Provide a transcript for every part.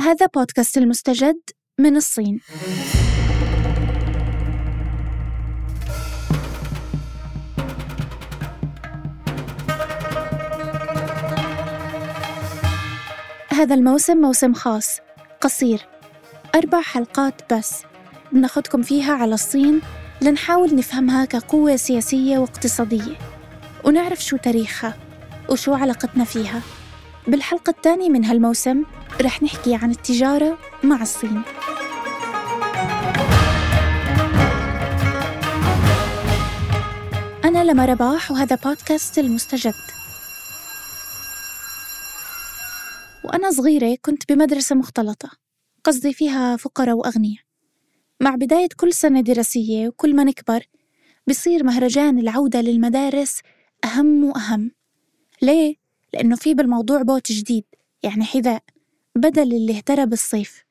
هذا بودكاست المستجد من الصين. هذا الموسم موسم خاص قصير. أربع حلقات بس. بناخدكم فيها على الصين لنحاول نفهمها كقوة سياسية واقتصادية. ونعرف شو تاريخها وشو علاقتنا فيها. بالحلقة الثانية من هالموسم رح نحكي عن التجارة مع الصين. أنا لما رباح وهذا بودكاست المستجد. وأنا صغيرة كنت بمدرسة مختلطة قصدي فيها فقراء وأغنياء. مع بداية كل سنة دراسية وكل ما نكبر بصير مهرجان العودة للمدارس أهم وأهم. ليه؟ لأنه في بالموضوع بوت جديد يعني حذاء. بدل اللي اهترى بالصيف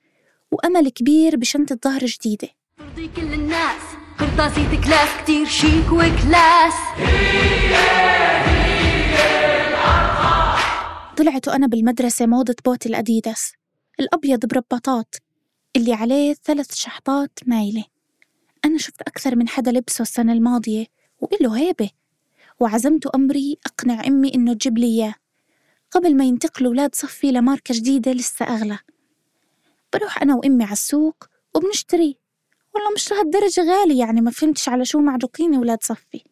وأمل كبير بشنطة ظهر جديدة. ترضي كل الناس قرطاسي كلاس كتير chic و class. طلعت وأنا بالمدرسة موضة بوت الأديداس الأبيض برباطات اللي عليه ثلاث شحطات مايلة. أنا شفت أكثر من حدا لبسه السنة الماضية وإله هيبة. وعزمت أمري أقنع أمي إنه تجيب لي إياه. قبل ما ينتقلوا ولاد صفي لماركة جديدة لسه أغلى. بروح أنا وأمي على السوق وبنشتري. والله مش لهالدرجة غالي يعني ما فهمتش على شو معجوقين ولاد صفي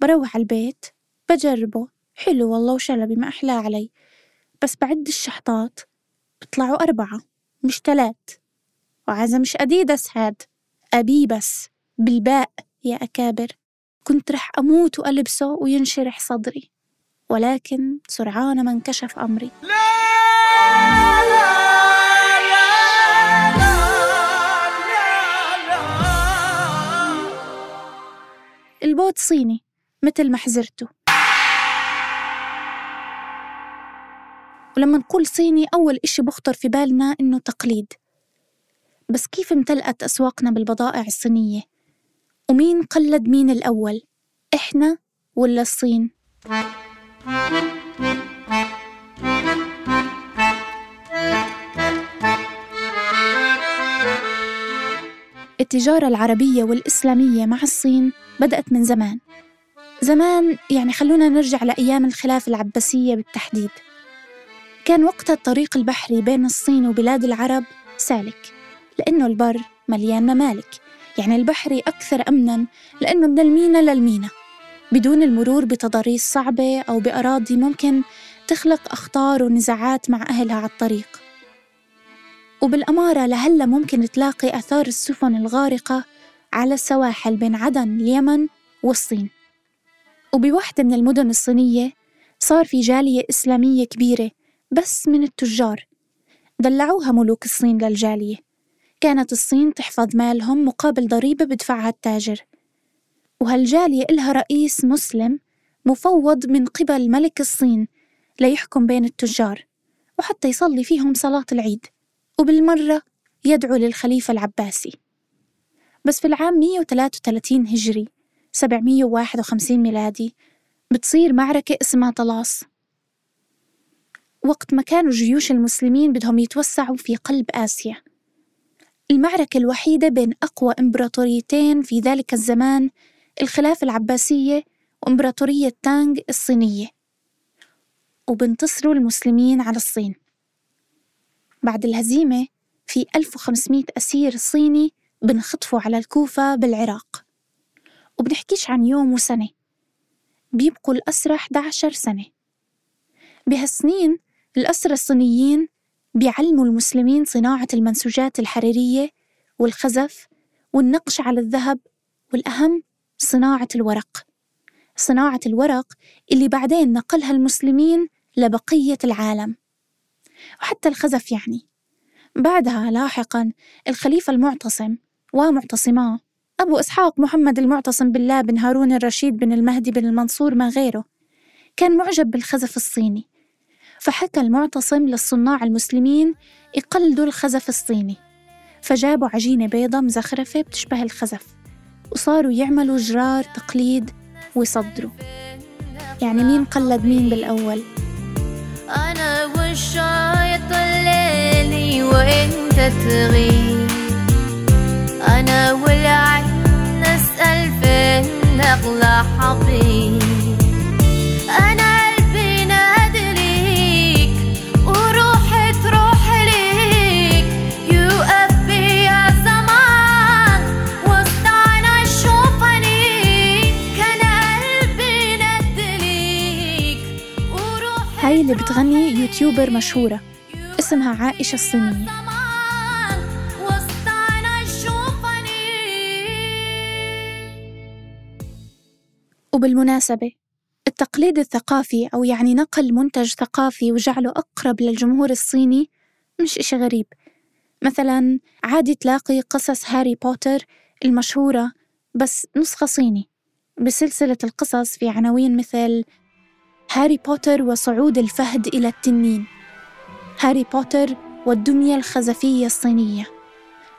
بروح على البيت بجربه. حلو والله وشلبي ما أحلاه علي. بس بعد الشحطات بيطلعوا أربعة مش تلات وعزا مش أديدس هاد أبي بس بالباء يا أكابر. كنت رح أموت وألبسه وينشرح صدري. ولكن سرعان ما انكشف أمري لا لا البوت صيني مثل ما حزرته ولما نقول صيني أول إشي بخطر في بالنا إنه تقليد بس كيف امتلأت أسواقنا بالبضائع الصينية؟ ومين قلد مين الأول؟ إحنا ولا الصين؟ التجارة العربية والإسلامية مع الصين بدأت من زمان. زمان يعني خلونا نرجع لأيام الخلافة العباسية بالتحديد. كان وقتها الطريق البحري بين الصين وبلاد العرب سالك لأنه البر مليان ممالك. يعني البحري أكثر أمنا لأنه من المينا للمينا. بدون المرور بتضاريس صعبة أو بأراضي ممكن تخلق أخطار ونزاعات مع أهلها على الطريق. وبالأمارة لهلا ممكن تلاقي آثار السفن الغارقة على السواحل بين عدن اليمن والصين. وبوحدة من المدن الصينية صار في جالية إسلامية كبيرة بس من التجار. دلعوها ملوك الصين للجالية. كانت الصين تحفظ مالهم مقابل ضريبة بدفعها التاجر. وهالجالية إلها رئيس مسلم مفوض من قبل ملك الصين ليحكم بين التجار وحتى يصلي فيهم صلاة العيد؟ وبالمرة يدعو للخليفة العباسي. بس في العام 133 هجري 751 ميلادي بتصير معركة اسمها طلاس وقت ما كانوا جيوش المسلمين بدهم يتوسعوا في قلب آسيا. المعركة الوحيدة بين أقوى إمبراطوريتين في ذلك الزمان الخلافة العباسية وإمبراطورية تانغ الصينية وبنتصروا المسلمين على الصين. بعد الهزيمة في 1500 أسير صيني بنخطفوا على الكوفة بالعراق. وبنحكيش عن يوم وسنة. بيبقوا الأسرى 11 سنة. بهالسنين الأسرى الصينيين بيعلموا المسلمين صناعة المنسوجات الحريرية والخزف والنقش على الذهب والأهم صناعة الورق. صناعة الورق اللي بعدين نقلها المسلمين لبقية العالم. وحتى الخزف يعني. بعدها لاحقا الخليفة المعتصم ومعتصماه أبو إسحاق محمد المعتصم بالله بن هارون الرشيد بن المهدي بن المنصور ما غيره كان معجب بالخزف الصيني. فحكى المعتصم للصناع المسلمين يقلدوا الخزف الصيني. فجابوا عجينة بيضة مزخرفة بتشبه الخزف. وصاروا يعملوا جرار تقليد ويصدروا. يعني مين قلد مين بالأول؟ أنا والشايط الليلي تغيب. هاي اللي بتغني يوتيوبر مشهورة اسمها عائشة الصينية. وبالمناسبة التقليد الثقافي أو يعني نقل منتج ثقافي وجعله أقرب للجمهور الصيني مش إشي غريب. مثلا عادي تلاقي قصص هاري بوتر المشهورة بس نسخة صيني. بسلسلة القصص في عناوين مثل هاري بوتر وصعود الفهد إلى التنين. هاري بوتر والدمية الخزفية الصينية.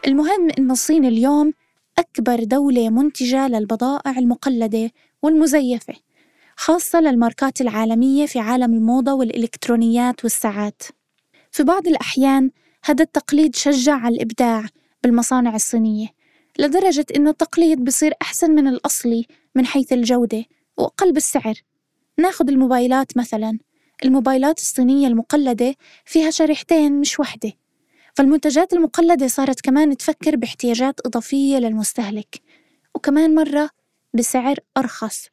المهم إن الصين اليوم أكبر دولة منتجة للبضائع المقلدة والمزيفة خاصة للماركات العالمية في عالم الموضة والإلكترونيات والساعات. في بعض الأحيان هذا التقليد شجع على الإبداع بالمصانع الصينية لدرجة إنه التقليد بصير أحسن من الأصلي من حيث الجودة وأقل بالسعر. ناخد الموبايلات مثلا. الموبايلات الصينية المقلدة فيها شريحتين مش وحدة. فالمنتجات المقلدة صارت كمان تفكر باحتياجات إضافية للمستهلك. وكمان مرة بسعر أرخص.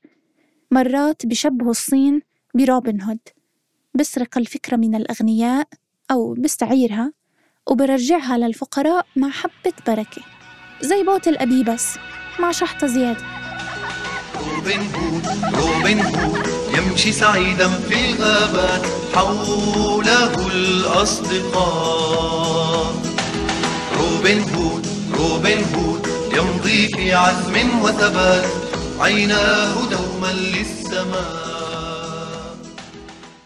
مرات بشبهوا الصين بروبن هود. بسرق الفكرة من الأغنياء أو بستعيرها وبرجعها للفقراء مع حبة بركة. زي بوت الأديداس مع شحطة زيادة. روبن هود روبن هود. يمشي سعيدا في الغابات حوله الأصدقاء. روبن هود روبن هود يمضي في عزم وثبات. عيناه دوما للسماء.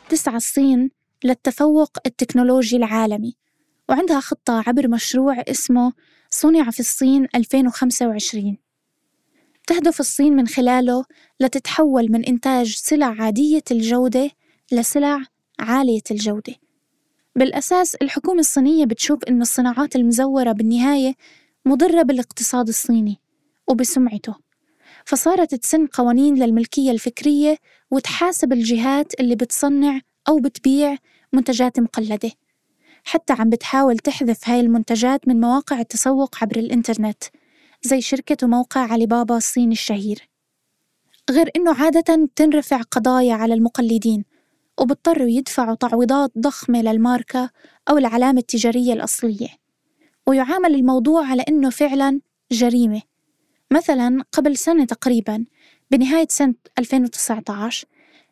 تسعى الصين للتفوق التكنولوجي العالمي وعندها خطة عبر مشروع اسمه صنع في الصين 2025 تهدف الصين من خلاله لتتحول من إنتاج سلع عادية الجودة لسلع عالية الجودة. بالأساس الحكومة الصينية بتشوف إن الصناعات المزورة بالنهاية مضرة بالاقتصاد الصيني وبسمعته. فصارت تسن قوانين للملكية الفكرية وتحاسب الجهات اللي بتصنع أو بتبيع منتجات مقلدة. حتى عم بتحاول تحذف هاي المنتجات من مواقع التسوق عبر الإنترنت. زي شركة وموقع علي بابا الصيني الشهير. غير إنه عادة تنرفع قضايا على المقلدين وبضطروا يدفعوا تعويضات ضخمة للماركة أو العلامة التجارية الأصلية. ويعامل الموضوع على إنه فعلا جريمة. مثلا قبل سنة تقريبا بنهاية سنة 2019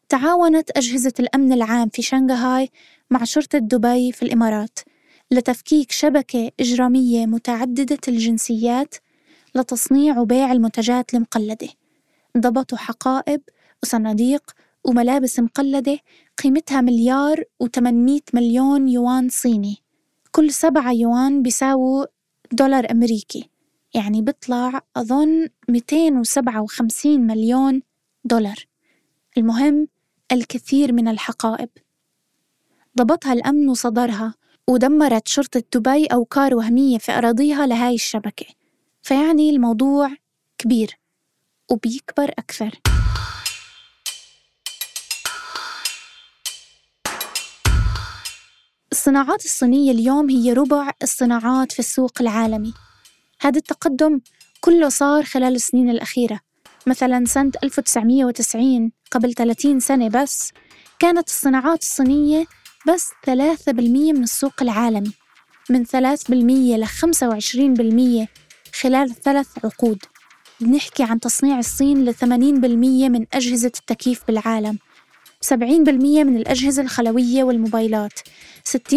تعاونت أجهزة الأمن العام في شنغهاي مع شرطة دبي في الإمارات لتفكيك شبكة إجرامية متعددة الجنسيات لتصنيع وبيع المنتجات المقلدة. ضبطوا حقائب وصناديق وملابس مقلدة قيمتها مليار و800 مليون يوان صيني. كل سبعة يوان بيساووا دولار أمريكي. يعني بيطلع أظن 257 مليون دولار. المهم الكثير من الحقائب. ضبطها الأمن وصدرها ودمرت شرطة دبي أوكار وهمية في أراضيها لهاي الشبكة. فيعني الموضوع كبير وبيكبر أكثر. الصناعات الصينية اليوم هي ربع الصناعات في السوق العالمي. هذا التقدم كله صار خلال السنين الأخيرة. مثلا سنة 1990 قبل 30 سنة بس كانت الصناعات الصينية بس 3% من السوق العالمي من 3% ل 25% خلال ثلاث عقود. بنحكي عن تصنيع الصين ل 80% من أجهزة التكييف بالعالم 70% من الأجهزة الخلوية والموبايلات 60%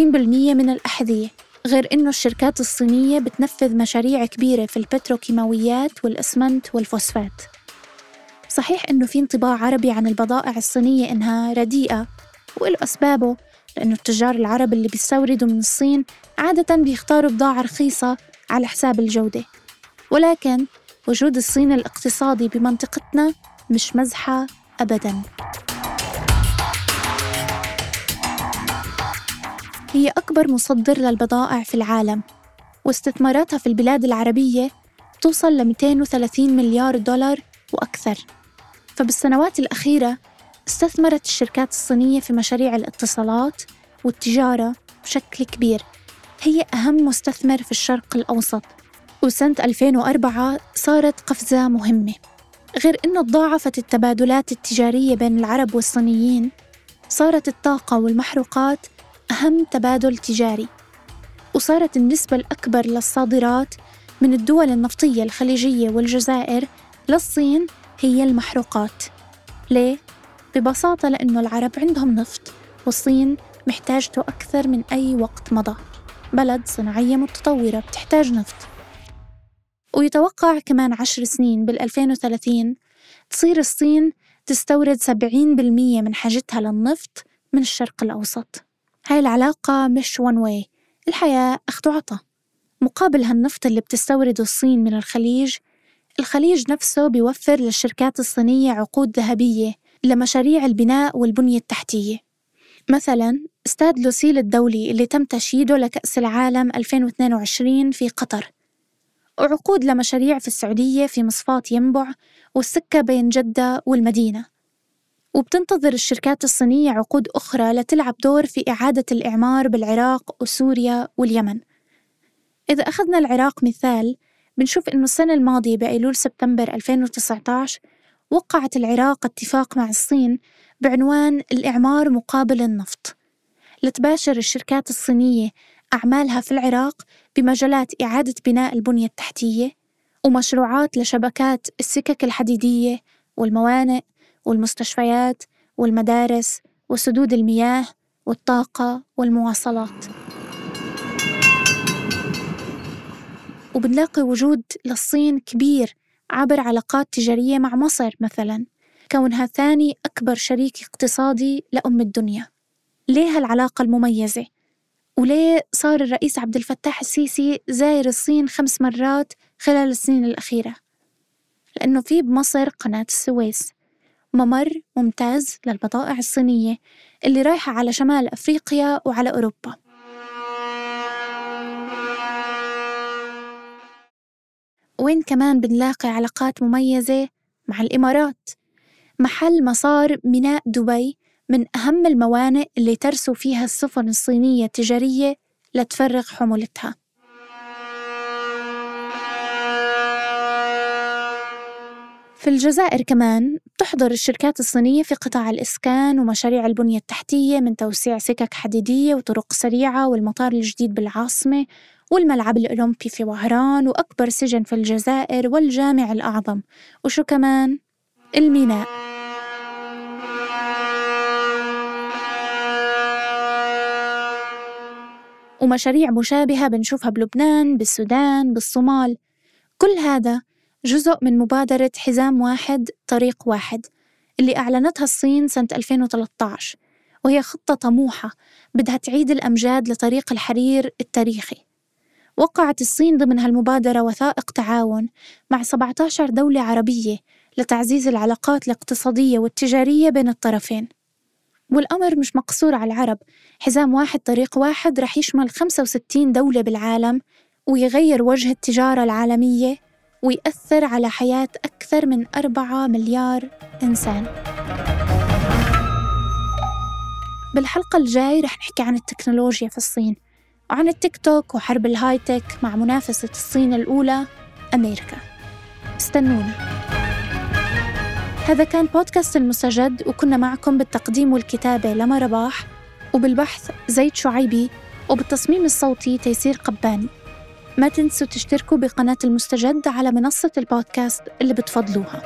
من الأحذية غير إنه الشركات الصينية بتنفذ مشاريع كبيرة في البتروكيماويات والإسمنت والفوسفات. صحيح إنه في انطباع عربي عن البضائع الصينية إنها رديئة وله أسبابه لأنه التجار العرب اللي بيستوردوا من الصين عادة بيختاروا بضاعة رخيصة على حساب الجودة. ولكن وجود الصين الاقتصادي بمنطقتنا مش مزحة أبداً. هي أكبر مصدر للبضائع في العالم واستثماراتها في البلاد العربية توصل ل 230 مليار دولار وأكثر. فبالسنوات الأخيرة استثمرت الشركات الصينية في مشاريع الاتصالات والتجارة بشكل كبير. هي أهم مستثمر في الشرق الأوسط. وسنة 2004 صارت قفزة مهمة. غير أنه تضاعفت التبادلات التجارية بين العرب والصينيين صارت الطاقة والمحروقات أهم تبادل تجاري. وصارت النسبة الأكبر للصادرات من الدول النفطية الخليجية والجزائر للصين هي المحروقات. ليه؟ ببساطة لأنه العرب عندهم نفط والصين محتاجته أكثر من أي وقت مضى. بلد صناعية متطورة بتحتاج نفط. ويتوقع كمان عشر سنين بال 2030 تصير الصين تستورد 70% من حاجتها للنفط من الشرق الأوسط. هاي العلاقة مش وان واي الحياة أخذ وعطا. مقابل هالنفط اللي بتستورده الصين من الخليج الخليج نفسه بيوفر للشركات الصينية عقود ذهبية لمشاريع البناء والبنية التحتية. مثلا استاد لوسيل الدولي اللي تم تشييده لكأس العالم 2022 في قطر. وعقود لمشاريع في السعودية في مصفاة ينبع والسكة بين جدة والمدينة. وبتنتظر الشركات الصينية عقود أخرى لتلعب دور في إعادة الإعمار بالعراق وسوريا واليمن. إذا أخذنا العراق مثال بنشوف إنه السنة الماضية بأيلول سبتمبر 2019 وقعت العراق اتفاق مع الصين بعنوان الإعمار مقابل النفط. لتباشر الشركات الصينية أعمالها في العراق بمجالات إعادة بناء البنية التحتية ومشروعات لشبكات السكك الحديدية والموانئ والمستشفيات والمدارس وسدود المياه والطاقة والمواصلات وبنلاقي وجود للصين كبير عبر علاقات تجارية مع مصر مثلا كونها ثاني أكبر شريك اقتصادي لأم الدنيا ليه هالعلاقة المميزة؟ وليه صار الرئيس عبد الفتاح السيسي زاير الصين خمس مرات خلال السنين الأخيرة؟ لأنه في بمصر قناة السويس. ممر ممتاز للبضائع الصينية اللي رايحة على شمال أفريقيا وعلى أوروبا. وين كمان بنلاقي علاقات مميزة؟ مع الإمارات. محل مسار ميناء دبي من أهم الموانئ اللي ترسو فيها السفن الصينية التجارية لتفرغ حمولتها. في الجزائر كمان تحضر الشركات الصينية في قطاع الإسكان ومشاريع البنية التحتية من توسيع سكك حديدية وطرق سريعة والمطار الجديد بالعاصمة والملعب الأولمبي في وهران وأكبر سجن في الجزائر والجامع الأعظم. وشو كمان؟ الميناء. ومشاريع مشابهة بنشوفها بلبنان بالسودان بالصومال. كل هذا جزء من مبادرة حزام واحد طريق واحد اللي أعلنتها الصين سنة 2013 وهي خطة طموحة بدها تعيد الأمجاد لطريق الحرير التاريخي. وقعت الصين ضمن هالمبادرة وثائق تعاون مع 17 دولة عربية لتعزيز العلاقات الاقتصادية والتجارية بين الطرفين. والأمر مش مقصور على العرب. حزام واحد طريق واحد رح يشمل 65 دولة بالعالم ويغير وجه التجارة العالمية ويأثر على حياة أكثر من أربعة مليار إنسان. بالحلقة الجاي رح نحكي عن التكنولوجيا في الصين وعن التيك توك وحرب الهاي تك مع منافسة الصين الأولى أمريكا. استنونا. هذا كان بودكاست المستجد وكنا معكم بالتقديم والكتابة لما رباح وبالبحث زيد شعيبي وبالتصميم الصوتي تيسير قباني. ما تنسوا تشتركوا بقناة المستجد على منصة البودكاست اللي بتفضلوها.